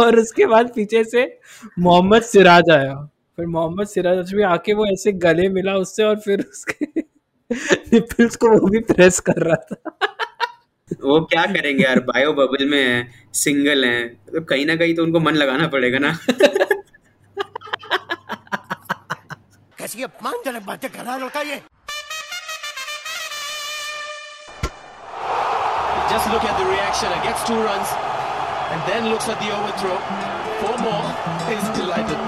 और उसके बाद पीछे से मोहम्मद सिराज आया। फिर मोहम्मद सिराज भी आके वो ऐसे गले मिला उससे और फिर उसके निपल्स को वो भी प्रेस कर रहा था। वो क्या करेंगे यार बायो बबल में है सिंगल है तो कहीं ना कहीं तो उनको मन लगाना पड़ेगा ना। कैसी अपमानजनक बातें कर रहा लड़का ये? Just look at the reaction. It gets two runs. And then looks at the overthrow. Four more. He's delighted.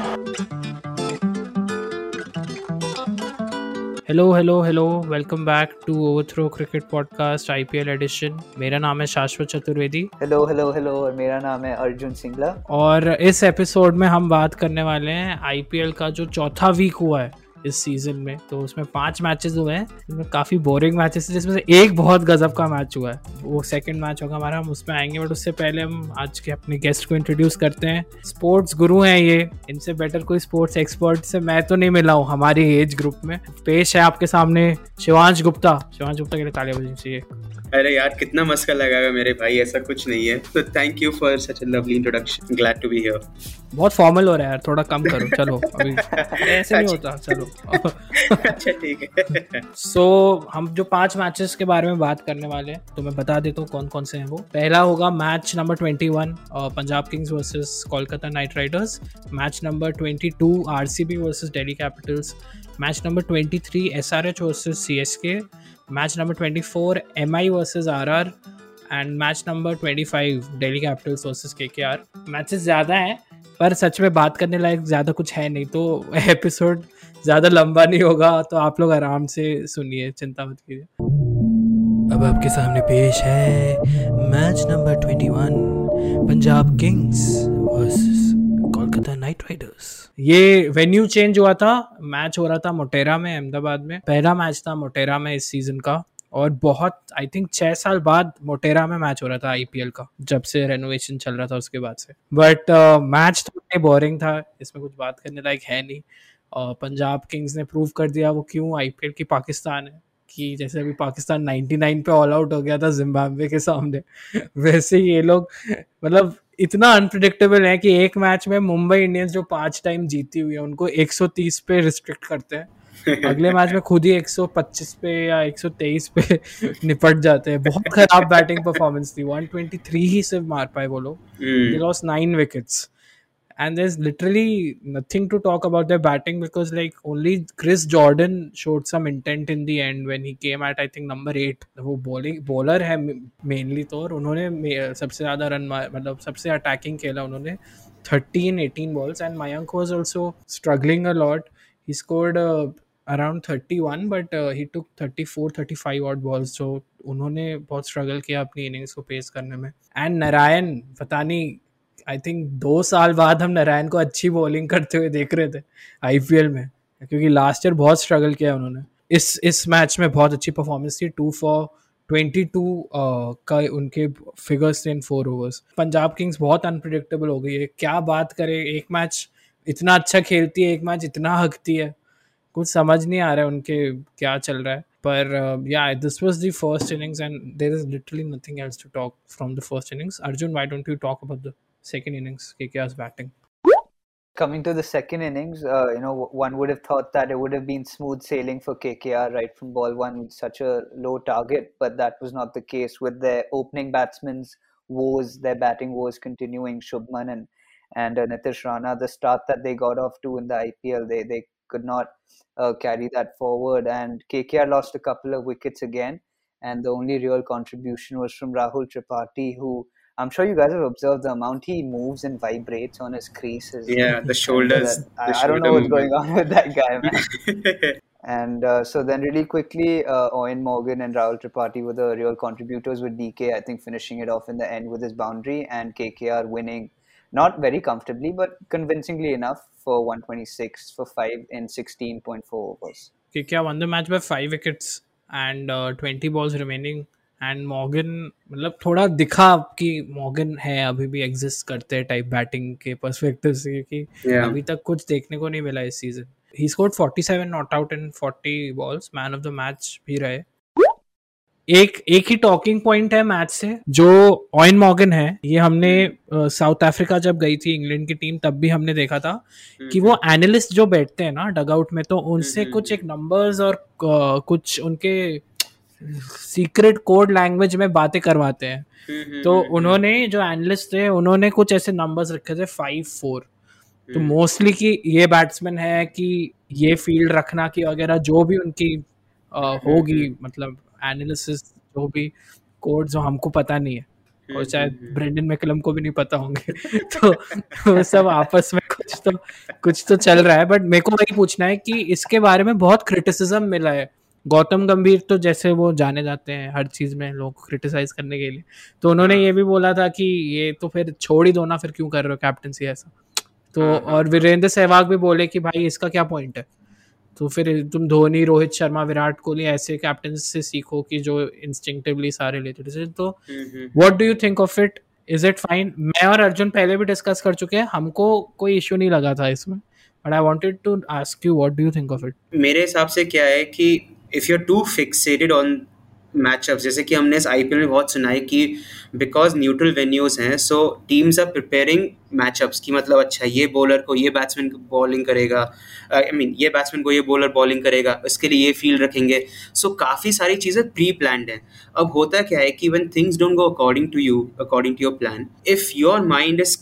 Hello hello hello welcome back to overthrow cricket podcast IPL edition मेरा नाम है शाश्वत चतुर्वेदी हेलो हेलो हेलो और मेरा नाम है अर्जुन सिंगला और इस एपिसोड में हम बात करने वाले हैं आईपीएल का जो चौथा वीक हुआ है इस सीज़न में। तो उसमें पाँच मैचेस हुए हैं काफ़ी बोरिंग मैचेस जिसमें से एक बहुत गजब का मैच हुआ है। वो सेकंड मैच होगा हमारा, हम उसमें आएँगे बट उससे पहले हम आज के अपने गेस्ट को इंट्रोड्यूस करते हैं। स्पोर्ट्स गुरु हैं ये, इनसे बेटर कोई स्पोर्ट्स एक्सपर्ट से मैं तो नहीं मिला हूँ, हमारी एज ग्रुप में। पेश है आपके सामने शिवांश गुप्ता। शिवांश गुप्ता के लिए तालियाँ बजनी चाहिए। अरे यार कितना मस्का लगाएगा मेरे भाई ऐसा कुछ नहीं है। तो thank you for such a lovely introduction glad to be here बहुत फॉर्मल हो रहा है यार थोड़ा कम करो चलो अभी ऐसे नहीं होता चलो। अच्छा ठीक है। सो so, हम जो पाँच मैचेस के बारे में बात करने वाले हैं तो मैं बता देता हूँ कौन कौन से हैं वो। पहला होगा match number twenty one Punjab Kings versus Kolkata Knight Riders. Match number twenty two R C B versus Delhi Capitals match number twenty three S R H versus C S K match number twenty four M I versus R R and match number twenty five Delhi Capitals versus K K R matches ज़्यादा हैं, पर सच में बात करने लायक ज़्यादा कुछ है नहीं तो एपिसोड ज़्यादा लंबा नहीं होगा तो आप लोग आराम से सुनिए, चिंता मत कीजिए। अब आपके सामने पेश है match number twenty one Punjab Kings versus Kolkata Knight Riders ये वेन्यू चेंज हुआ था मैच हो रहा था मोटेरा में अहमदाबाद में। पहला मैच था मोटेरा में इस सीज़न का। और बहुत आई थिंक छह साल बाद मोटेरा में मैच हो रहा था आईपीएल का जब से रेनोवेशन चल रहा था उसके बाद से। बट मैच uh, तो बोरिंग था इसमें कुछ बात करने लायक है नहीं। और पंजाब किंग्स ने प्रूव कर दिया वो क्यों आईपीएल की पाकिस्तान है कि जैसे अभी पाकिस्तान 99 पे ऑल आउट हो गया था जिम्बाब्वे के सामने। वैसे ये लोग मतलब इतना अनप्रडिक्टेबल है कि एक मैच में मुंबई इंडियंस जो पाँच टाइम जीती हुई है उनको 130 पे रिस्ट्रिक्ट करते हैं। अगले मैच में खुद ही 125 पे या 123 पे निपट जाते हैं। बहुत खराब बैटिंग परफॉर्मेंस थी। 123 ही सिर्फ़ मार पाए वो लोग। Loss nine wickets and there's literally nothing to talk about their batting because like only Chris Jordan showed some intent in the end when he came at I think number eight वो bowling bowler है mainly तो और उन्होंने सबसे ज़्यादा run मतलब सबसे attacking खेला उन्होंने 13 18 balls and Mayank was also struggling a lot he scored uh, around thirty one but he took thirty four thirty five odd balls जो उन्होंने बहुत स्ट्रगल किया अपनी इनिंग्स को पेस करने में एंड नारायण पता नहीं आई थिंक दो साल बाद हम नारायण को अच्छी बॉलिंग करते हुए देख रहे थे आईपीएल में, क्योंकि लास्ट ईयर बहुत स्ट्रगल किया उन्होंने। इस इस मैच में बहुत अच्छी परफॉर्मेंस थी टू फॉर ट्वेंटी टू का उनके फिगर्स थे in four overs Punjab Kings बहुत अनप्रडिक्टेबल हो गई है। क्या बात करें, एक मैच इतना अच्छा खेलती है, एक मैच इतना हकती है। कुछ समझ नहीं आ रहा है उनके क्या चल रहा है। पर yeah this was the first innings and there is literally nothing else to talk from the first innings Arjun why don't you talk about the second innings, KKR's batting. Coming to the second innings, uh, you know, one would have thought that it would have been smooth sailing for KKR right from ball one with such a low target, but that was not the case with their opening batsmen's woes, their batting woes continuing. Shubman and and uh, Nitish Rana, the start that they got off to in the IPL, they they could not uh, carry that forward, and KKR lost a couple of wickets again, and the only real contribution was from Rahul Tripathi, who I'm sure you guys have observed the amount he moves and vibrates on his creases. Yeah, the shoulders. The I, shoulder I, don't know what's movement. going on with that guy, man. and uh, so then, really quickly, uh, Owen Morgan and Rahul Tripathi were the real contributors with DK, I think, finishing it off in the end with his boundary, and KKR winning not very comfortably, but convincingly enough for 126 for 5 in 16.4 overs. KKR won the match by 5 wickets and uh, 20 balls remaining. And Morgan मतलब थोड़ा दिखा कि Morgan है अभी भी exist करते हैं type batting के पर्सपेक्टिव से क्योंकि yeah. अभी तक कुछ देखने को नहीं मिला इस season he scored 47 not out in 40 balls man of the match भी रहे. एक एक ही टॉकिंग पॉइंट है मैच से जो ऑयन मॉर्गन है. ये हमने साउथ अफ्रीका जब गई थी इंग्लैंड की टीम तब भी हमने देखा था कि वो एनालिस्ट जो बैठते हैं ना डगआउट में तो उनसे कुछ एक नंबर्स और uh, कुछ उनके सीक्रेट कोड लैंग्वेज में बातें करवाते हैं। तो उन्होंने जो एनालिस्ट थे उन्होंने कुछ ऐसे नंबर्स रखे थे फाइव फोर तो मोस्टली कि ये बैट्समैन है कि ये फ़ील्ड रखना की वगैरह जो भी उनकी होगी मतलब एनालिसिस जो भी कोड जो हमको पता नहीं है। और शायद ब्रेंडन मैकलम को भी नहीं पता होंगे। तो वो सब आपस में कुछ तो कुछ तो चल रहा है। बट मेरे को वही पूछना है कि इसके बारे में बहुत क्रिटिसिज्म मिला है। गौतम गंभीर तो जैसे वो जाने जाते हैं हर चीज़ में लोग को क्रिटिसाइज करने के लिए। तो उन्होंने हाँ। ये भी बोला था कि ये तो फिर छोड़ ही दो ना फिर क्यों कर रहे हो कैप्टनसी ऐसा? तो हाँ, और वीरेंद्र सहवाग भी बोले कि भाई इसका क्या पॉइंट है? तो फिर तुम धोनी रोहित शर्मा विराट कोहली ऐसे कैप्टन से सीखो कि जो इंस्टिंक्टिवली सारे लेते डिसीज़न तो what do you think of it is it fine मैं और अर्जुन पहले भी डिस्कस कर चुके हैं। हमको कोई इश्यू नहीं लगा था इसमें। But I wanted to ask you what do you think of it मेरे हिसाब से क्या है कि if you are too fixated on matchup जैसे कि हमने इस आई में बहुत सुना है कि बिकॉज़ न्यूट्रल वेन्यूज हैं so teams are preparing matchups की मतलब अच्छा ये बॉलर को ये बैट्समैन को बॉलिंग करेगा आई uh, मीन ये बैट्समैन को ये बॉलर बॉलिंग करेगा इसके लिए ये फ़ील्ड रखेंगे। सो so, काफ़ी सारी चीज़ें प्री प्लान हैं। अब होता क्या है कि when things don't go according to you according to your plan if your mind is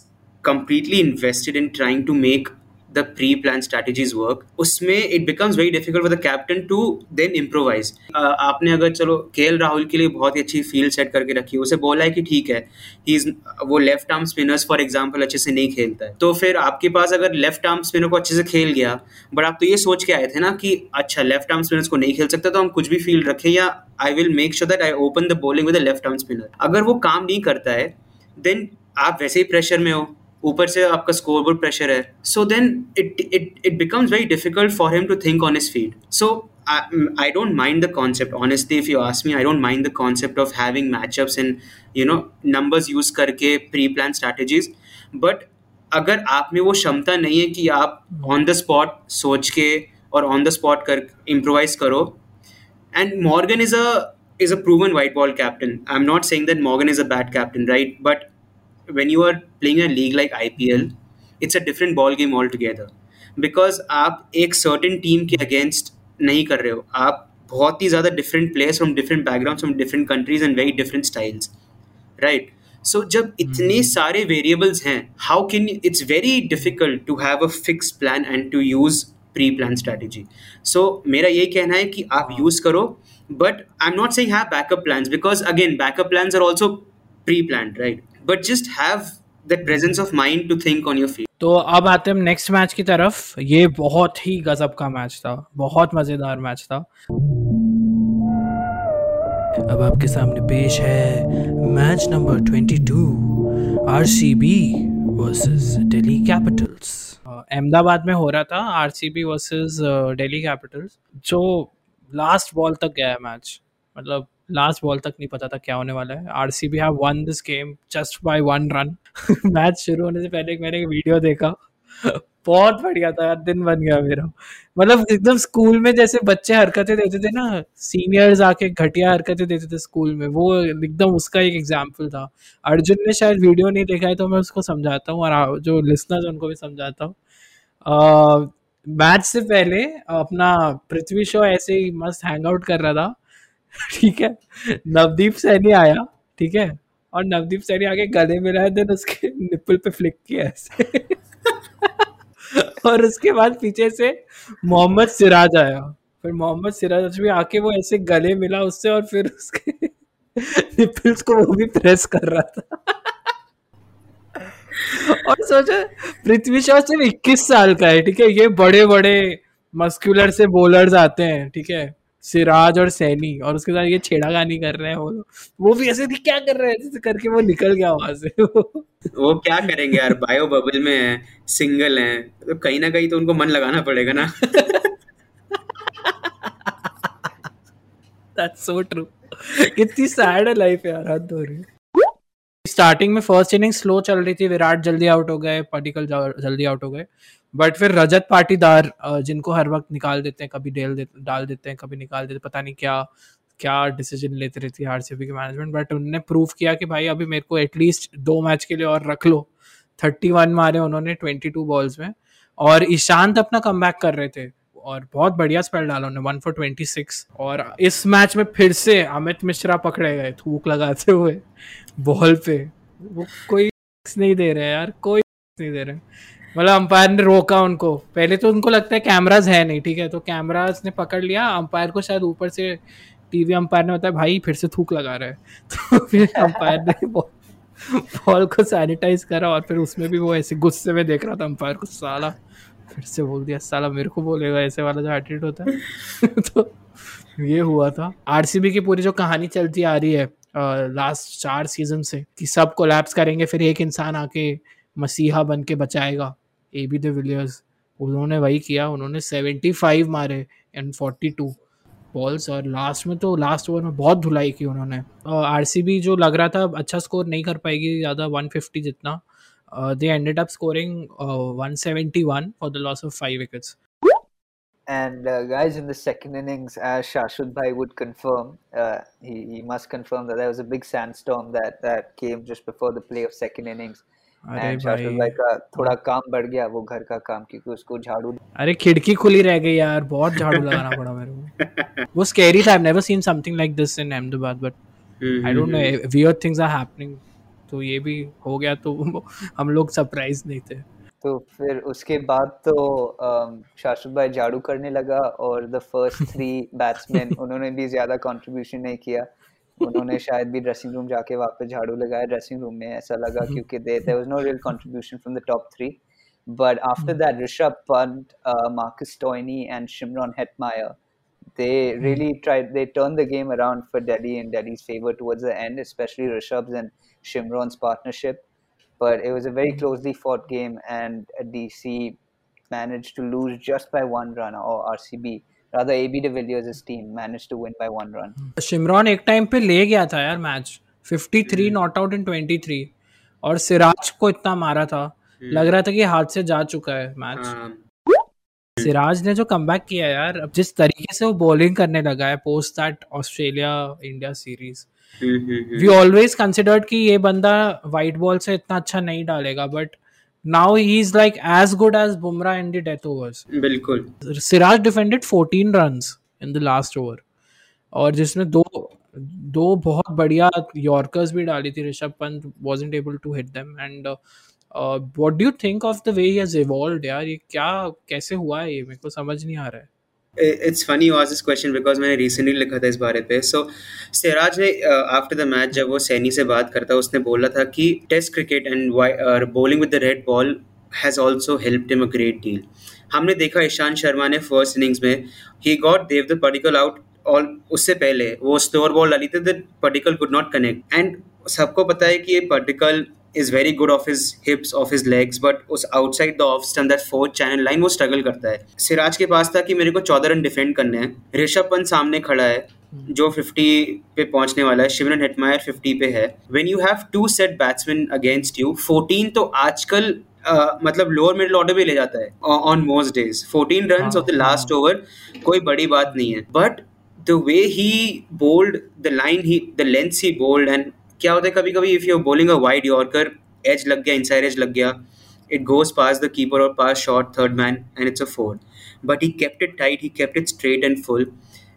completely invested in trying to make the pre-planned strategies work उसमें it becomes very difficult for the captain to then improvise. Uh, आपने अगर चलो के राहुल के लिए बहुत ही अच्छी field set करके रखी उसे बोला है कि ठीक है। ही वो left arm spinners for example अच्छे से नहीं खेलता है। तो फिर आपके पास अगर लेफ़्ट आर्म स्पिनर को अच्छे से खेल गया बट आप तो ये सोच के आए थे ना कि अच्छा लेफ़्ट आर्म स्पिनर्स को नहीं खेल सकता तो हम कुछ भी फ़ील्ड रखें या I will make sure that I open the bowling with left arm spinner अगर वो काम नहीं करता है देन आप वैसे ही प्रेशर में हो। ऊपर से आपका स्कोर स्कोरबोर्ड प्रेशर है so then it it it becomes very difficult for him to think on his feet so I don't mind the concept honestly if you ask me I don't mind the concept of having matchups in you know numbers use करके pre plan strategies but अगर आप में वो क्षमता नहीं है कि आप ऑन द स्पॉट सोच के और ऑन द स्पॉट कर इम्प्रोवाइज करो। And Morgan is a is a proven white ball captain I am not saying that Morgan is a bad captain right but when you are playing a league like IPL, it's a different ball game altogether. Because आप एक certain team के against नहीं कर रहे हो आप बहुत ही ज़्यादा different players from different background from different countries and very different styles right so जब इतने hmm. सारे वेरिएबल्स हैं how can its very difficult to have a fix plan and to use pre plan strategy so मेरा ये कहना है कि आप यूज़। करो but I am not saying have backup plans because again backup plans are also plan right but just have that presence of mind to think on your field तो अब आते हैं नेक्स्ट मैच की तरफ़। ये बहुत ही गजब का मैच था। बहुत मज़ेदार मैच था। अब आपके सामने पेश है match number 22 RCB versus Delhi Capitals Ahmedabad में हो रहा था आरसीबी वर्सेस दिल्ली कैपिटल्स जो लास्ट बॉल तक गया मैच मतलब लास्ट बॉल तक नहीं पता था क्या होने वाला है। R C B have won this game just by one run match शुरू होने से पहले मैंने एक वीडियो देखा। बहुत बढ़िया था यार, दिन बन गया मेरा। मतलब एकदम स्कूल में जैसे बच्चे हरकतें देते थे ना सीनियर्स आके घटिया हरकतें देते थे स्कूल में, वो एकदम उसका एक एग्ज़ाम्पल था। अर्जुन ने शायद वीडियो नहीं देखा है तो मैं उसको समझाता हूँ और जो लिसनर्स उनको भी समझाता हूँ। मैच से पहले अपना पृथ्वी शो ऐसे ही मस्त हैंग आउट कर रहा था। ठीक है? नवदीप सैनी आया, ठीक है? और नवदीप सैनी आके गले में रहा देन उसके निप्पल पे फ्लिक किया ऐसे। और उसके बाद पीछे से मोहम्मद सिराज आया। फिर मोहम्मद सिराज भी आके वो ऐसे गले मिला उससे और फिर उसके निप्पल्स को वो भी प्रेस कर रहा था। और सोचो, पृथ्वी शॉ सिर्फ़ इक्कीस साल का है, ठीक है? ये बड़े बड़े मस्कुलर से बॉलर्स आते हैं, ठीक है? सिराज और सैनी और उसके साथ ये छेड़ा गानी कर रहे हैं वो वो भी ऐसे थी क्या कर रहे हैं? ऐसे करके वो निकल गया वहाँ से। वो क्या करेंगे यार? बायो बबल में है सिंगल है। तो कहीं ना कहीं तो उनको मन लगाना पड़ेगा ना। दैट्स सो ट्रू कितनी सैड है लाइफ यार हद हो रही स्टार्टिंग में फ़र्स्ट इनिंग स्लो चल रही थी विराट जल्दी आउट हो गए पार्टिकल जल्दी आउट हो गए। बट फिर रजत पाटीदार जिनको हर वक्त निकाल देते हैं कभी डेल दे, डाल देते हैं कभी निकाल देते पता नहीं क्या क्या डिसीज़न लेते रहती है आरसीबी की मैनेजमेंट बट उनने प्रूव किया कि भाई अभी मेरे को एटलीस्ट दो मैच के लिए और रख लो। थर्टी वन मारे उन्होंने ट्वेंटी टू बॉल्स में। और ईशांत अपना कम कर रहे थे और बहुत बढ़िया स्पेल डाला उन्होंने वन फॉर ट्वेंटी सिक्स और इस मैच में फिर से अमित मिश्रा पकड़े गए थूक लगाते हुए। बॉल पे। वो कोई नहीं दे रहे यार, कोई नहीं दे रहे मतलब अंपायर ने रोका उनको। पहले तो उनको लगता है कैमराज है नहीं, ठीक है? तो कैमराज ने पकड़ लिया अंपायर को शायद ऊपर से टीवी अंपायर ने बताया, भाई, फिर से थूक लगा रहे तो फिर अंपायर ने बॉल को सैनिटाइज करा और फिर उसमें भी वो ऐसे गुस्से में देख रहा था अंपायर को, साला। फिर से बोल दिया, साला, मेरे को बोलेगा ऐसे वाला जो एटीट्यूड होता है। तो ये हुआ था। आरसीबी की पूरी जो कहानी चलती आ रही है लास्ट चार सीज़न से कि सब कोलैप्स करेंगे, फिर एक इंसान आके मसीहा बन के बचाएगा। ए बी विलियर्स उन्होंने वही किया, उन्होंने सेवेंटी फाइव मारे एंड फोर्टी टू बॉल्स और लास्ट में तो लास्ट ओवर में बहुत धुलाई की उन्होंने। आर सी बी जो लग रहा था अच्छा स्कोर नहीं कर पाएगी, ज़्यादा वन फिफ्टी जितना। They ended up scoring one seventy one for the loss of five wickets And uh, guys, in the second innings, as Shashwat Bhai would confirm, uh, he, he must confirm that there was a big sandstorm that, that came just before the play of second innings. अरे भाई का थोड़ा काम बढ़ गया वो घर का काम क्योंकि उसको झाड़ू अरे खिड़की खुली रह गई यार बहुत झाड़ू लगाना पड़ा मेरे को वो स्कैरी था I never seen something like this in Ahmedabad but I don't know weird things are happening तो ये भी हो गया तो हम लोग सरप्राइज नहीं थे तो फिर उसके बाद तो शाश्वत भाई झाड़ू करने लगा और द फ़र्स्ट थ्री बैट्समैन उन्होंने भी ज़्यादा कॉन्ट्रीब्यूशन नहीं किया। उन्होंने शायद भी ड्रेसिंग रूम जाके वापस झाड़ू लगाया ड्रेसिंग रूम में ऐसा लगा क्योंकि they there was no real contribution from the top three but after that Rishabh Pant Marcus Stoinis and Shimron Hetmyer they really tried they turn the game around for Delhi in Delhi's favour towards the end especially Rishabh and Shimron partnership but it was a very closely fought game and DC managed to lose just by one run or RCB rather AB de Villiers' team managed to win by one run. Shimron एक time पे ले गया था यार match 53 not out इन 23 और सिराज को इतना मारा था hmm. लग रहा था कि हाथ से जा चुका है मैच हाँ। सिराज ने जो कम किया यार अब जिस तरीके से वो बॉलिंग करने लगा है post that Australia India series we always considered कि ये बंदा वाइट बॉल से इतना अच्छा नहीं डालेगा but now he's like as good as Bumrah in the death overs. बिल्कुल। Siraj defended 14 runs in the last over और जिसने दो दो बहुत बढ़िया यॉर्कर्स भी डाली थी Rishabh Pant to hit them. And uh, uh, what do you think of the way he has evolved? यार ये क्या कैसे हुआ है ये? मेरे को समझ नहीं आ रहा है। It's funny was this question because मैंने रिसेंटली लिखा था इस बारे पे। सो सिराज ने आफ्टर द मैच जब वो सैनी से बात करता, उसने बोला था कि test cricket and bowling with the red ball has also help him a great deal हमने देखा ईशांत शर्मा ने फ़र्स्ट इनिंग्स में ही got Dev the particle out और उससे पहले, वो स्लोअर बॉल डाली थी the particle could not connect and सबको पता है कि ये particle is very good off his hips off his legs but उस outside the off stump that fourth channel line वो struggle करता है सिराज के पास था कि मेरे को चौदह रन डिफेंड करने हैं ऋषभ पंत सामने खड़ा है जो 50 पे पहुँचने वाला है शिवरन हेटमायर 50 पे है when you have to set batsman against you 14 तो आजकल Uh, मतलब लोअर मिडिल ऑर्डर भी ले जाता है on most days 14 run off the last over कोई बड़ी बात नहीं है but the way he bowled the line he the length he bowled and क्या होता है कभी कभी if you bowling a wide yorker edge लग गया इनसाइड एज लग गया it goes past the keeper और past short third man and it's a four but he kept it tight he kept it straight and full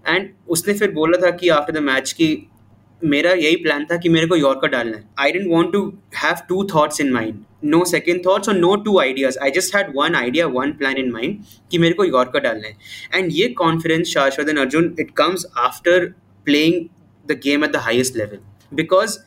and उसने फिर बोला था कि आफ्टर द मैच की मेरा यही प्लान था कि मेरे को यॉर्कर डालना है। I didn't want to have two thoughts in mind no second thoughts और no two ideas I just had one idea one plan in mind कि मेरे को यॉर्कर डालना है। एंड ये confidence Shashwat Arjun it comes after playing the game at the highest level because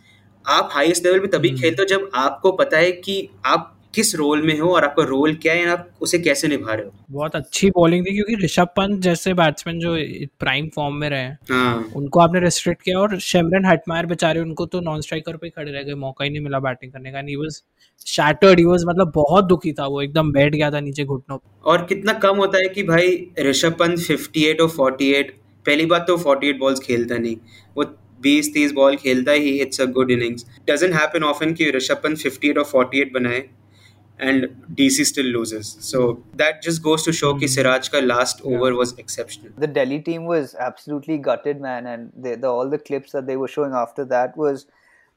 आप highest level पे तभी हम्म। खेलते हो जब आपको पता है कि आप किस रोल में हो और आपका रोल क्या है आप उसे कैसे निभा रहे हो बहुत अच्छी बॉलिंग थी क्योंकि ऋषभ पंत जैसे बैट्समैन जो प्राइम फॉर्म में रहे हाँ. उनको आपने रेस्ट्रिक्ट किया और शेमरन हटमायर बेचारे उनको तो नॉन स्ट्राइकर पे खड़े रह गए मौका ही नहीं मिला बैटिंग करने का he was shattered he was मतलब बहुत दुखी था वो एकदम बैठ गया था नीचे घुटनों पर और कितना कम होता है कि भाई ऋषभ पंत 58 और 48 पहली बात तो 48 बॉल्स खेलता नहीं वो बीस तीस बॉल खेलता ही it's a good innings doesn't happen often कि ऋषभ पंत फिफ्टी एट और फोर्टी एट बनाए and DC still loses. So that just goes to show that Siraj ka last over was exceptional. The Delhi team was absolutely gutted, man, and the, the all the clips that they were showing after that was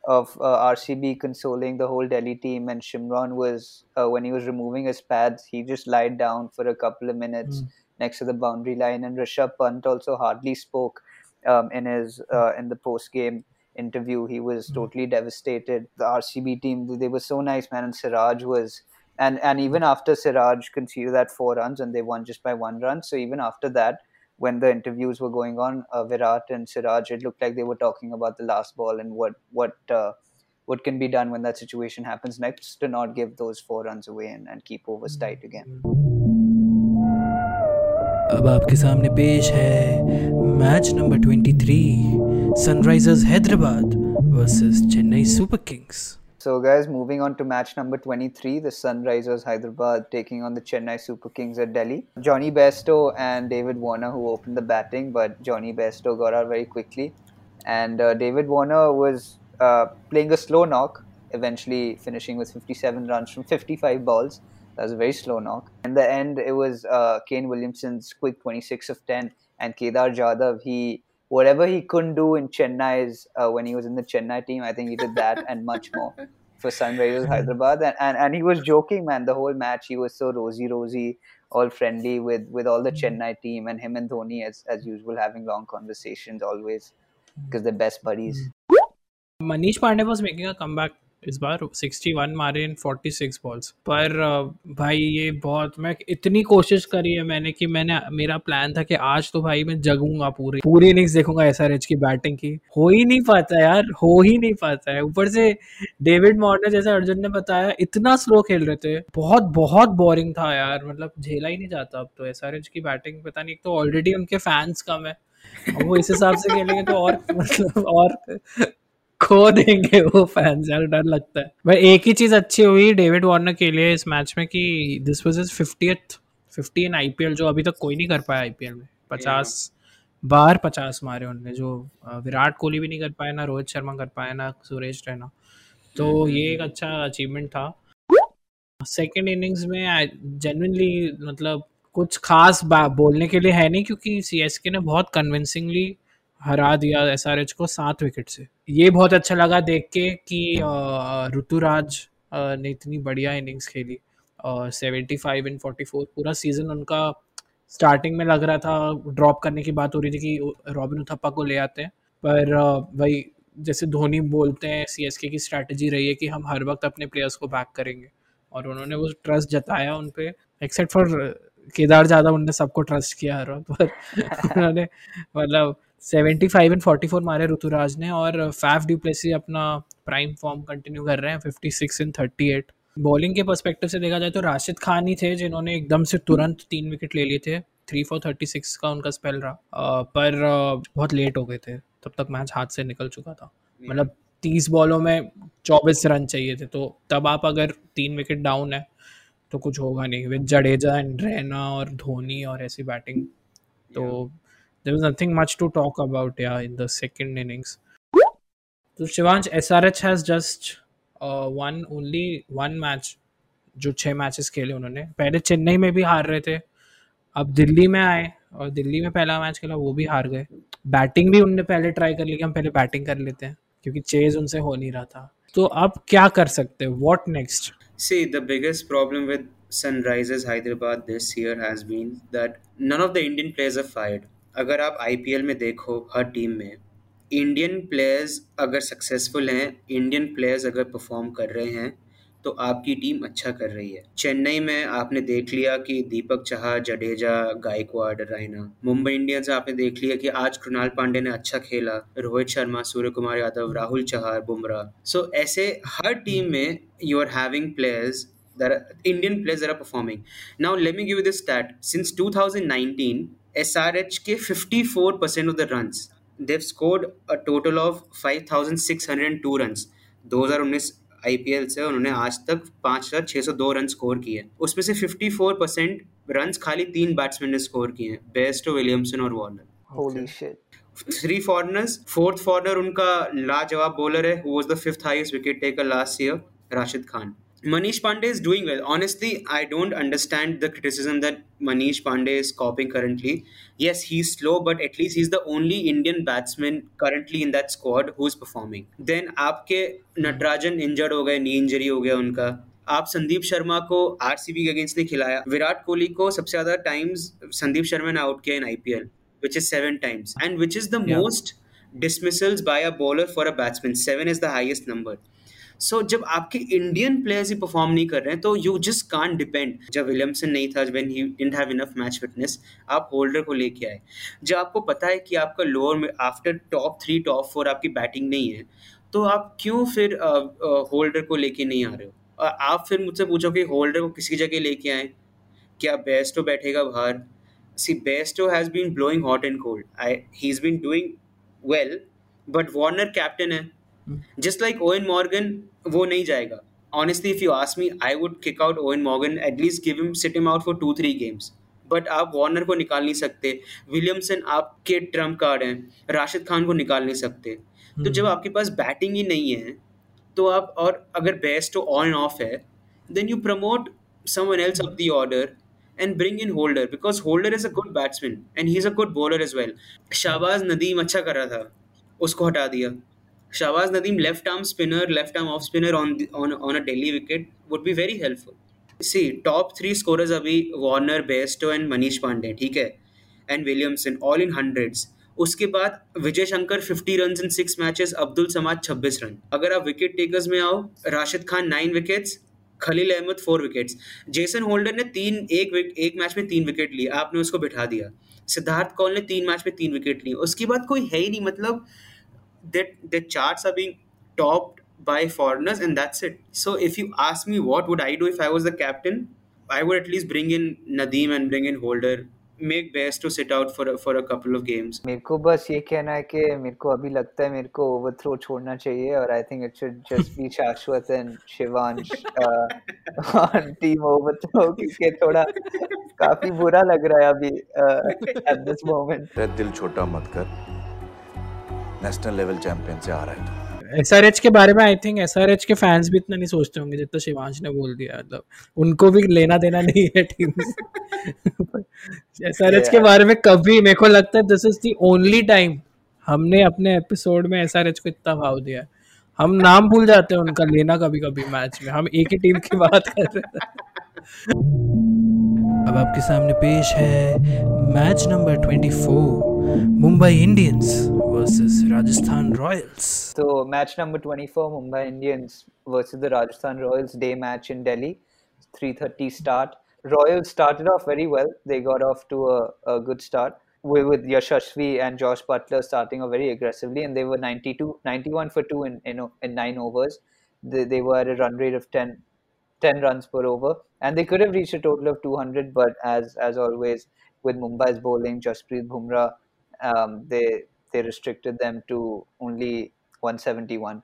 of uh, RCB consoling the whole Delhi team, and Shimron was uh, when he was removing his pads, he just lied down for a couple of minutes mm. next to the boundary line, and Rishabh Pant also hardly spoke um, in his uh, in the post game interview. He was mm. totally devastated. The RCB team, they were so nice, man, and Siraj was. And, and even after Siraj conceded that four runs and they won just by one run, so even after that, when the interviews were going on, uh, Virat and Siraj, it looked like they were talking about the last ball and what what uh, what can be done when that situation happens next to not give those four runs away and, and keep overs tight again. अब आपके सामने पेश है match number 23 Sunrisers Hyderabad versus Chennai Super Kings So, guys, moving on to match number 23, the Sunrisers Hyderabad taking on the Chennai Super Kings at Delhi. Johnny Bairstow and David Warner, who opened the batting, but Johnny Bairstow got out very quickly. And uh, David Warner was uh, playing a slow knock, eventually finishing with 57 runs from 55 balls. That was a very slow knock. In the end, it was uh, Kane Williamson's quick 26 of 10, and Kedar Jadhav, he whatever he couldn't do in Chennai's uh, when he was in the Chennai team, I think he did that and much more for Sunrisers Hyderabad. And, and and he was joking, man. The whole match, he was so rosy, rosy, all friendly with with all the hmm. Chennai team and him and Dhoni as as usual having long conversations always because they're best buddies. Manish Pandey was making a comeback इस बार 61 मारे इन 46 balls पर भाई ये बहुत, मैं इतनी कोशिश करी है मैंने कि मैंने, मेरा प्लान था कि आज तो भाई मैं जगूँगा पूरी। पूरी इनिंग्स देखूँगा एस की बैटिंग की। हो ही नहीं पाता यार, हो ही नहीं पाता है। ऊपर से डेविड मॉर्नर जैसे अर्जुन ने बताया, इतना स्लो खेल रहे थे। बहुत बहुत बोरिंग था यार मतलब झेला ही नहीं जाता अब तो SRH की बैटिंग पता नहीं तो ऑलरेडी उनके फैंस कम है। वो इस हिसाब से खेलेंगे तो और मतलब और खो देंगे वो फैंस यार डर लगता है। भाई एक ही चीज़ अच्छी हुई डेविड वार्नर के लिए इस मैच में कि this was his 50th 50 in IPL जो अभी तक कोई नहीं कर पाया आईपीएल में। 50 बार 50 मारे उन्होंने जो विराट कोहली भी नहीं कर पाया ना रोहित शर्मा कर पाया ना सुरेश रैना। तो हम्म, ये एक। अच्छा अचीवमेंट था। सेकेंड इनिंग्स में जेनविनली मतलब कुछ खास बोलने के लिए है नहीं क्योंकि सी ने बहुत कन्विंसिंगली हरा दिया एसआरएच को सात विकेट से। ये बहुत अच्छा लगा देख के कि ऋतुराज ने इतनी बढ़िया इनिंग्स खेली। Seventy five in forty four पूरा सीज़न उनका स्टार्टिंग में लग रहा था, ड्रॉप करने की बात हो रही थी कि रॉबिन उथप्पा को ले आते हैं। पर वही जैसे धोनी बोलते हैं सी के स्ट्रैटेजी रही है कि हम हर वक्त अपने प्लेयर्स को बैक करेंगे। और उन्होंने वो ट्रस्ट जताया उन पर एक्सेप्ट फॉर केदार ज़्यादा उनने सबको ट्रस्ट किया हर वक्त। पर उन्होंने मतलब seventy five and forty four मारे ऋतुराज ने और फैफ ड्यूप्लेसी अपना प्राइम फॉर्म कंटिन्यू कर रहे हैं fifty six in thirty eight bowling के परस्पेक्टिव से देखा जाए तो राशिद खान ही थे जिन्होंने एकदम से तुरंत तीन विकेट ले लिए थे। थ्री फोर थर्टी सिक्स का उनका स्पेल रहा। पर बहुत लेट हो गए थे। तब तक मैच हाथ से निकल चुका था। मतलब तीस बॉलों में चौबीस रन चाहिए थे। तो तब आप अगर तीन विकेट डाउन है तो कुछ होगा नहीं। विद जडेजा एंड रैना और धोनी और ऐसी बैटिंग तो there was nothing much to talk about yeah in the second innings. So Shivansh SRH has just uh, won only one match जो छः मैचेस खेले उन्होंने पहले चेन्नई में भी हार रहे थे अब दिल्ली में आए और दिल्ली में पहला मैच खेला वो भी हार गए बैटिंग भी उनने पहले ट्राई कर ली कि हम पहले बैटिंग कर लेते हैं क्योंकि चेज उनसे हो नहीं रहा था तो अब क्या कर सकते हैं what next See, the biggest problem with Sunrisers Hyderabad this year has been that none of the Indian players are fired. अगर आप आईपीएल में देखो हर टीम में इंडियन प्लेयर्स अगर सक्सेसफुल हैं इंडियन प्लेयर्स अगर परफॉर्म कर रहे हैं तो आपकी टीम अच्छा कर रही है चेन्नई में आपने देख लिया कि दीपक चाह जडेजा गायकवाड रायना मुंबई इंडियंस आपने देख लिया कि आज कृणाल पांडे ने अच्छा खेला रोहित शर्मा सूर्य कुमार यादव राहुल चहार बुमराह सो so, ऐसे हर टीम में you are having players that are Indian players that are performing. Now, let me. Since 2019, SRH के 54% of the runs. They've scored a total of 5602 runs. 2019 IPL से उन्होंने आज तक पाँच हज़ार छः सौ दो रन स्कोर किए उसमें से 54 परसेंट रन खाली तीन बैट्समैन ने स्कोर किए हैं बेस्ट विलियमसन और Warner three foreigners fourth foreigner उनका लाजवाब बॉलर है who was the fifth highest wicket taker last year Rashid Khan Manish Pandey is doing well. Honestly, I don't understand the criticism that Manish Pandey is copying currently. Yes, he's slow, but at least he's the only Indian batsman currently in that squad who's performing. Then आपके Natarajan injured हो गए knee injury हो गया उनका आप संदीप शर्मा को RCB के against नहीं खिलाया विराट कोहली को सबसे ज्यादा टाइम्स संदीप शर्मा ने आउट किया in IPL which is seven times and which is the Yeah. most dismissals by a bowler for a batsman seven is the highest number So so, जब आपके इंडियन प्लेयर्स ही perform नहीं कर रहे हैं तो you just can't depend जब Williamson नहीं था when he didn't have enough match fitness आप होल्डर को लेके आए। जब आपको पता है कि आपका लोअर में after top three top four आपकी बैटिंग नहीं है तो आप क्यों फिर होल्डर को लेके नहीं आ रहे हो? आप फिर मुझसे पूछो कि होल्डर को किसी जगह लेके आए क्या बेस्टो बैठेगा बाहर? See Bairstow has been blowing hot and cold I he is been doing well but Warner captain है। जस्ट लाइक ओ मॉर्गन वो नहीं जाएगा। Honestly if you asked me I would kick out Eoin Morgan at least give him sit him out for two three games but आप Warner को निकाल नहीं सकते। Williamson आपके ट्रंप कार्ड हैं। राशिद खान को निकाल नहीं सकते। तो जब hmm. आपके पास बैटिंग ही नहीं है तो आप और अगर बेस्ट ऑन एंड ऑफ़ है then you promote someone else of the order and bring in Holder because Holder is a good batsman and he is a good bowler as well Shahbaz Nadeem अच्छा कर रहा था। उसको हटा दिया। Shahbaz Nadeem left arm spinner, left arm off spinner on the, on on a Delhi wicket would be very helpful. See, top three scorers अभी Warner, Bairstow and Manish Pandey ठीक है and Williamson all in hundreds. उसके बाद Vijay Shankar 50 run in six matches Abdul Samad 26 run अगर आप wicket takers में आओ Rashid Khan nine wickets Khaleel Ahmed four wickets Jason Holder ने तीन एक विक, एक मैच में तीन विकेट लिए आपने उसको बिठा दिया सिद्धार्थ कौल ने तीन मैच में तीन विकेट लिए उसके बाद कोई है ही नहीं मतलब that the charts are being topped by foreigners and that's it so if you ask me what would i do if i was the captain i would at least bring in nadeem and bring in holder make best to sit out for a, for a couple of games मेरे को बस ये कहना है कि मेरे को अभी लगता है मेरे को ओवरथ्रो छोड़ना चाहिए और I think it should just be Shashwat and Shivansh on team overthrow क्योंकि थोड़ा काफी बुरा लग रहा है अभी एट दिस मोमेंट दिल छोटा मत कर नेशनल लेवल चैंपियन से आ रहा है तो। एसआरएच के बारे में आई थिंक एसआरएच के फैंस भी इतना नहीं सोचते होंगे जितना शिवांश ने बोल दिया मतलब उनको भी लेना देना नहीं है टीम एसआरएच के बारे में कभी मेरे को लगता है this is the only time हमने अपने एपिसोड में एसआरएच को इतना भाव दिया है। हम नाम भूल जाते हैं उनका लेना कभी कभी मैच में हम एक ही टीम की बात कर रहे हैं। अब आपके सामने पेश है match number 24 Mumbai Indians versus Rajasthan Royals. So, match number 24, Mumbai Indians versus the Rajasthan Royals day match in Delhi. 3:30 start. Royals started off very well. They got off to a, a good start with, with Yashashvi and Josh Butler starting off very aggressively, and they were 92, 91 for two in in, in nine overs. They, they were at a run rate of 10, 10 runs per over, and they could have reached a total of 200. But as as always with Mumbai's bowling, Jasprit Bumrah, um, they they restricted them to only 171.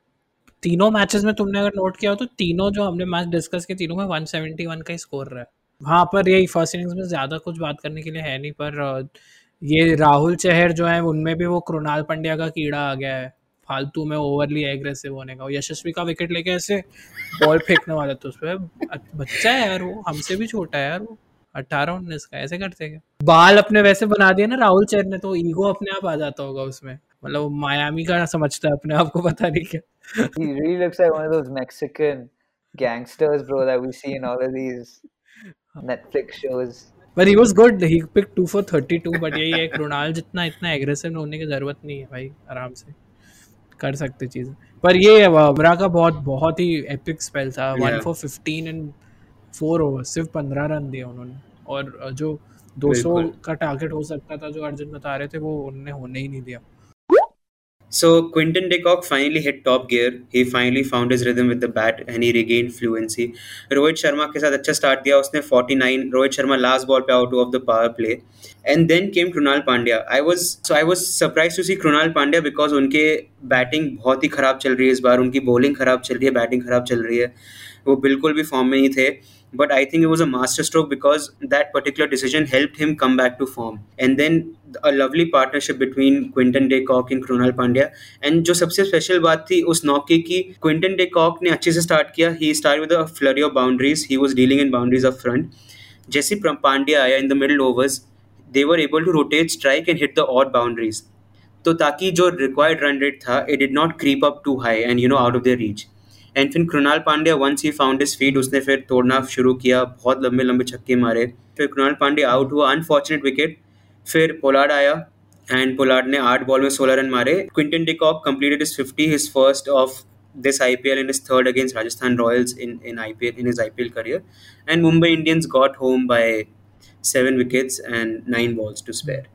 तीनों matches में तुमने अगर note किया हो तो तीनों जो हमने मैच डिस्कस किए, तीनों में 171 का ही स्कोर रहा है। वहाँ पर यही फ़र्स्ट इनिंग्स में ज़्यादा कुछ बात करने के लिए है नहीं, पर ये राहुल चहर जो है, उनमें भी वो कृणाल पंड्या का कीड़ा आ गया है। फालतू में ओवरली एग्रेसिव होने का। यशस्वी का विकेट लेके ऐसे बॉल फेंकने वाला था उस पर बच्चा है यार वो, हमसे भी छोटा है यार वो। अट्ठारह उन्नीस का ऐसे करते क्या? बाल अपने वैसे बना दिए ना राहुल चहर ने तो ईगो अपने आप आ जाता होगा उसमें। मतलब मायामी का समझता है अपने आप को पता नहीं क्या। He really looks like one of those Mexican gangsters, bro, that we see in all of these Netflix shows. पर he was good he pick 2 for 32 but यही है कृणाल जितना इतना एग्रेसिव होने की ज़रूरत नहीं है भाई आराम से कर सकते चीज़ें। पर ये बुमराह का बहुत बहुत ही एपिक स्पेल था। One Yeah. For 15 and four over सिर्फ़ 15 रन दिए उन्होंने। और जो 200 बिल्कुल। का टारगेट हो सकता था जो अर्जुन बता रहे थे वो उन्होंने होने ही नहीं दिया। So Quinton de Kock finally hit top gear. He finally found his rhythm with the bat and he regained fluency. Rohit Sharma के साथ अच्छा स्टार्ट दिया उसने 49 रोहित शर्मा लास्ट बॉल पे out of the power play and then came Krunal Pandya I was so I was surprise to see Krunal Pandya because उनके batting बहुत ही खराब चल रही है इस बार। उनकी बॉलिंग खराब चल रही है बैटिंग खराब चल रही है। वो बिल्कुल भी फॉर्म में नहीं थे but I think it was a master stroke because that particular decision help him come back to form and then a lovely partnership between Quinton de Kock and Krunal Pandya and जो सबसे special बात थी उस नौके की Quinton de Kock ने अच्छे से start किया. He start with flurry of boundaries he was dealing in boundaries of front जैसे पांड्या आया in the middle overs they were able to rotate strike and hit the odd boundaries तो ताकि जो required run rate था it did not creep up too high and you know out of their reach and फिर Krunal Pandya once he found his feet उसने फिर तोड़ना शुरू किया। बहुत लंबे लंबे छक्के मारे। फिर कृणाल पांड्या आउट हुआ। अनफॉर्चुनेट विकेट फिर पोलार्ड आया। एंड पोलार्ड ने आठ बॉल में सोलह रन मारे। Quinton de Kock completed his fifty his first of this IPL in his third against Rajasthan Royals in, in IPL in his IPL career. And Mumbai Indians got home by seven wickets and nine balls to spare.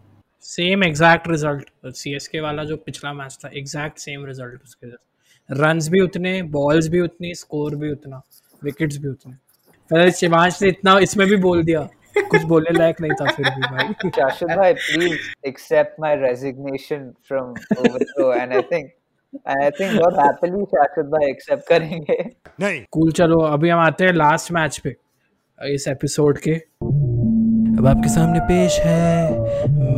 Same exact result CSK वाला जो पिछला match था exact same result उसके run भी उतने balls भी उतनी score भी उतना विकेट्स भी उतने। पहले शिवांश ने इतना इसमें भी बोल दिया। कुछ बोलने लायक नहीं था फिर भी भाई। शाशिद भाई please accept my resignation from Overthrow and I think I think बहुत हैप्पीली शाशिद भाई एक्सेप्ट करेंगे। नहीं। कूल cool, चलो अभी हम आते हैं लास्ट मैच पे इस एपिसोड के। अब आपके सामने पेश है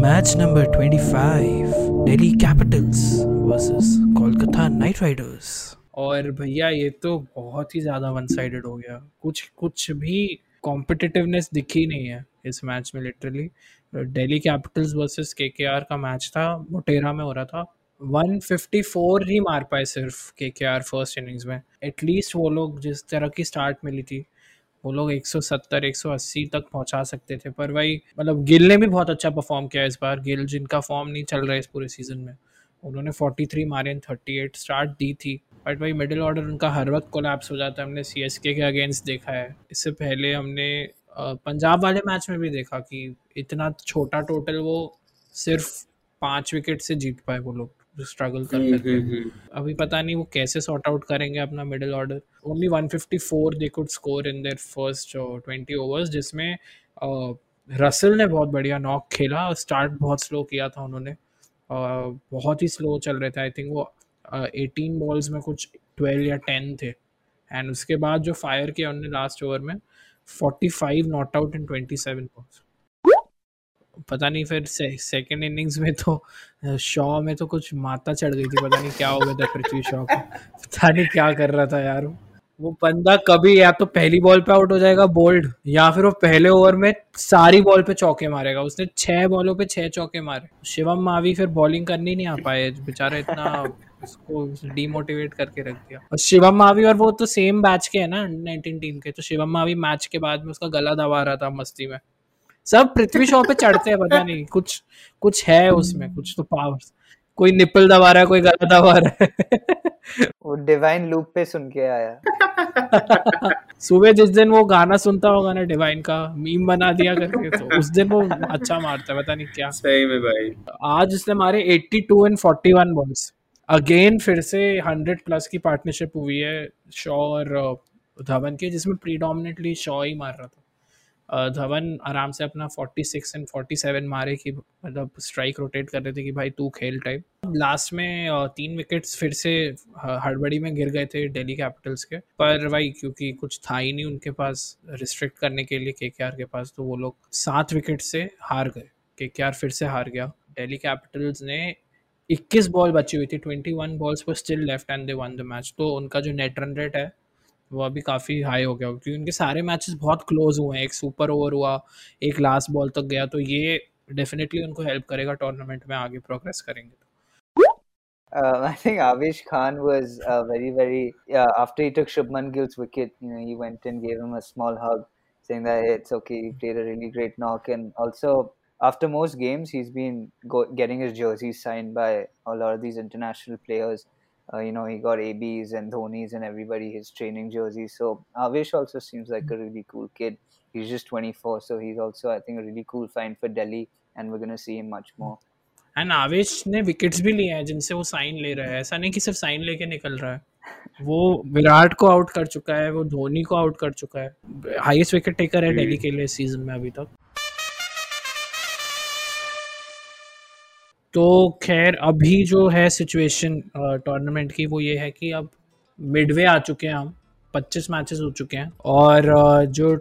match number 25 Delhi Capitals versus Kolkata Knight Riders और भैया, ये तो बहुत ही ज़्यादा वन साइडेड हो गया। कुछ कुछ भी कॉम्पिटिटिवनेस दिखी नहीं है इस मैच में literally Delhi Capitals versus KKR का मैच था, मोटेरा में हो रहा था। 154 ही मार पाए सिर्फ़ केकेआर फ़र्स्ट इनिंग्स में। एटलीस्ट वो लोग जिस तरह की स्टार्ट मिली थी, वो लोग 170 180 तक पहुँचा सकते थे। पर भाई मतलब गिल ने भी बहुत अच्छा परफॉर्म किया इस बार। गिल जिनका फॉर्म नहीं चल रहा है इस पूरे सीज़न में। उन्होंने 43 मारे एंड 38 स्टार्ट दी थी। बट भाई मिडिल ऑर्डर उनका हर वक्त कोलैप्स हो जाता है। हमने सी एस के अगेंस्ट देखा है। इससे पहले हमने पंजाब वाले मैच में भी देखा कि इतना छोटा टोटल वो सिर्फ़ पाँच विकेट से जीत पाए वो लोग स्ट्रगल कर रहे थे। हम्म, हम्म, हम्म। अभी पता नहीं वो कैसे सॉर्ट आउट करेंगे अपना middle order only 154 they could score in their first 20 overs जिसमें रसल ने बहुत बढ़िया नॉक खेला और स्टार्ट बहुत स्लो किया था उन्होंने। बहुत ही स्लो चल रहे थे आई थिंक वो एटीन बॉल्स में कुछ ट्वेल्व या टेन थे। एंड उसके बाद जो फायर किया उन्होंने लास्ट ओवर में forty five not out in twenty seven balls पता नहीं फिर से, सेकेंड इनिंग्स में तो शॉ में तो कुछ माता चढ़ गई थी पता नहीं क्या हो गया था पृथ्वी शॉ को। पता नहीं क्या कर रहा था यार वो। बंदा कभी या तो पहली बॉल पे आउट हो जाएगा बोल्ड या फिर वो पहले ओवर में सारी बॉल पे चौके मारेगा। उसने छह बॉलों पे छह चौके मारे। शिवम मावी फिर बॉलिंग करनी नहीं आ पाए। बेचारा इतना उसको डीमोटिवेट करके रख दिया। और शिवम मावी और वो तो सेम बैच के है ना नाइनटीन टीम के। तो शिवम मावी मैच के बाद में उसका गला दबा रहा था मस्ती में। सब पृथ्वी शॉ पे चढ़ते हैं, पता नहीं। कुछ कुछ है उसमें, कुछ तो पावर कोई निपल दबा रहा है कोई गला दबा रहा है वो डिवाइन लूप पे सुन के आया। सुबह जिस दिन वो गाना सुनता होगा ना डिवाइन का मीम बना दिया करके तो उस दिन वो अच्छा मारता है पता नहीं क्या। सही में भाई। आज उसने मारे 82 एंड 41 बॉल्स अगेन फिर से 100 प्लस की पार्टनरशिप हुई है शॉ और धवन की जिसमें प्रीडोमिनेटली शॉ ही मार रहा था। धवन आराम से अपना 46 एंड 47 मारे कि मतलब स्ट्राइक रोटेट कर रहे थे कि भाई तू खेल टाइप लास्ट में तीन विकेट्स फिर से हड़बड़ी में गिर गए थे दिल्ली कैपिटल्स के। पर भाई क्योंकि कुछ था ही नहीं उनके पास रिस्ट्रिक्ट करने के लिए के के पास तो वो लोग सात विकेट से हार गए। के फिर से हार गया। दिल्ली कैपिटल्स ने 21 बॉल बची हुई थी 21 बॉल्स पर still left and they won the match तो उनका जो नेट रन रेट है वो अभी काफ़ी हाई हो गया क्योंकि उनके सारे मैचेस बहुत क्लोज हुए हैं एक सुपर ओवर हुआ एक लास्ट बॉल तक गया तो ये डेफिनेटली उनको हेल्प करेगा टूर्नामेंट में आगे प्रोग्रेस करेंगे तो Uh, I think Avish Khan was uh, very, very. Yeah, after he took Shubman Gill's wicket, you know, he went and gave him a small hug, saying that hey, it's okay, he played a really great knock. And also, after most games, he's been go- getting his jerseys signed by a lot of these international players. Uh, you know, he got ABs and Dhoni's and everybody his training jerseys. So Avish also seems like a really cool kid. He's just 24, so he's also, I think, a really cool find for Delhi, and we're going to see him much more. And Avesh ने wickets भी लिए हैं जिनसे वो sign ले रहा है ऐसा नहीं कि सिर्फ साइन लेके निकल रहा है वो विराट को आउट कर चुका है वो धोनी को आउट कर चुका है हाईएस्ट विकेट टेकर है दिल्ली के लिए सीजन में अभी तक तो खैर, अभी जो है सिचुएशन टूर्नामेंट की वो ये है कि अब मिडवे आ चुके हैं हम। 25 मैचेस हो चुके हैं और जो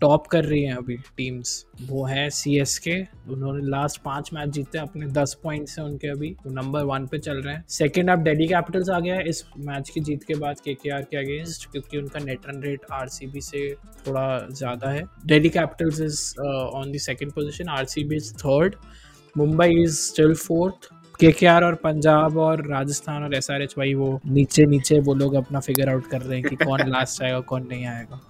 टॉप कर रही हैं अभी टीम्स वो है सी एस के उन्होंने लास्ट पाँच मैच जीते, अपने दस पॉइंट्स हैं उनके अभी। वो नंबर वन पे चल रहे हैं। सेकंड अब डेली कैपिटल्स आ गया है। इस मैच की जीत के बाद के के आर के अगेंस्ट क्योंकि उनका net run rate R C B से थोड़ा ज़्यादा है। Delhi Capitals is on the second position R C B is third Mumbai is still fourth K K R और पंजाब और राजस्थान और एस आर एच भाई वो नीचे नीचे वो लोग अपना फिगर आउट कर रहे हैं कि कौन लास्ट आएगा कौन नहीं आएगा।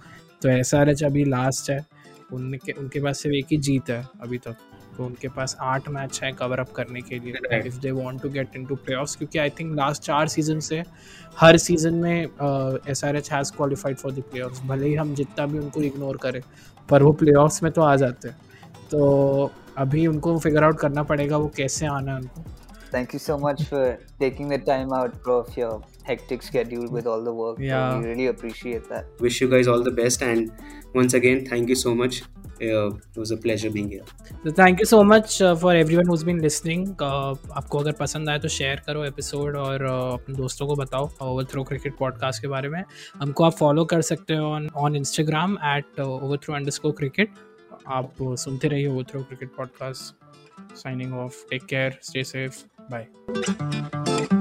तो एस आर एच अभी लास्ट है। उनके उनके पास सिर्फ़ एक ही जीत है अभी तक। तो उनके पास आठ मैच है कवर अप करने के लिए। If they want to get into playoffs क्योंकि आई थिंक लास्ट चार सीज़न से हर सीज़न में S R H has qualified for the playoffs भले ही हम जितना भी उनको इग्नोर करें पर वो प्लेऑफ्स में तो आ जाते हैं। तो अभी उनको फिगर आउट करना पड़ेगा वो कैसे आना है उनको। Thank you so much for taking the time out of your hectic schedule with all the work we really appreciate that wish you guys all the best and once again thank you so much thank you so much for everyone been listening आपको अगर पसंद आए तो share करो episode और uh, अपने दोस्तों को बताओ ओवर क्रिकेट पॉडकास्ट के बारे में। हमको आप फॉलो कर सकते हो on Instagram at Overthrow cricket आप सुनते रहिए वो throw cricket podcast signing off take care stay safe bye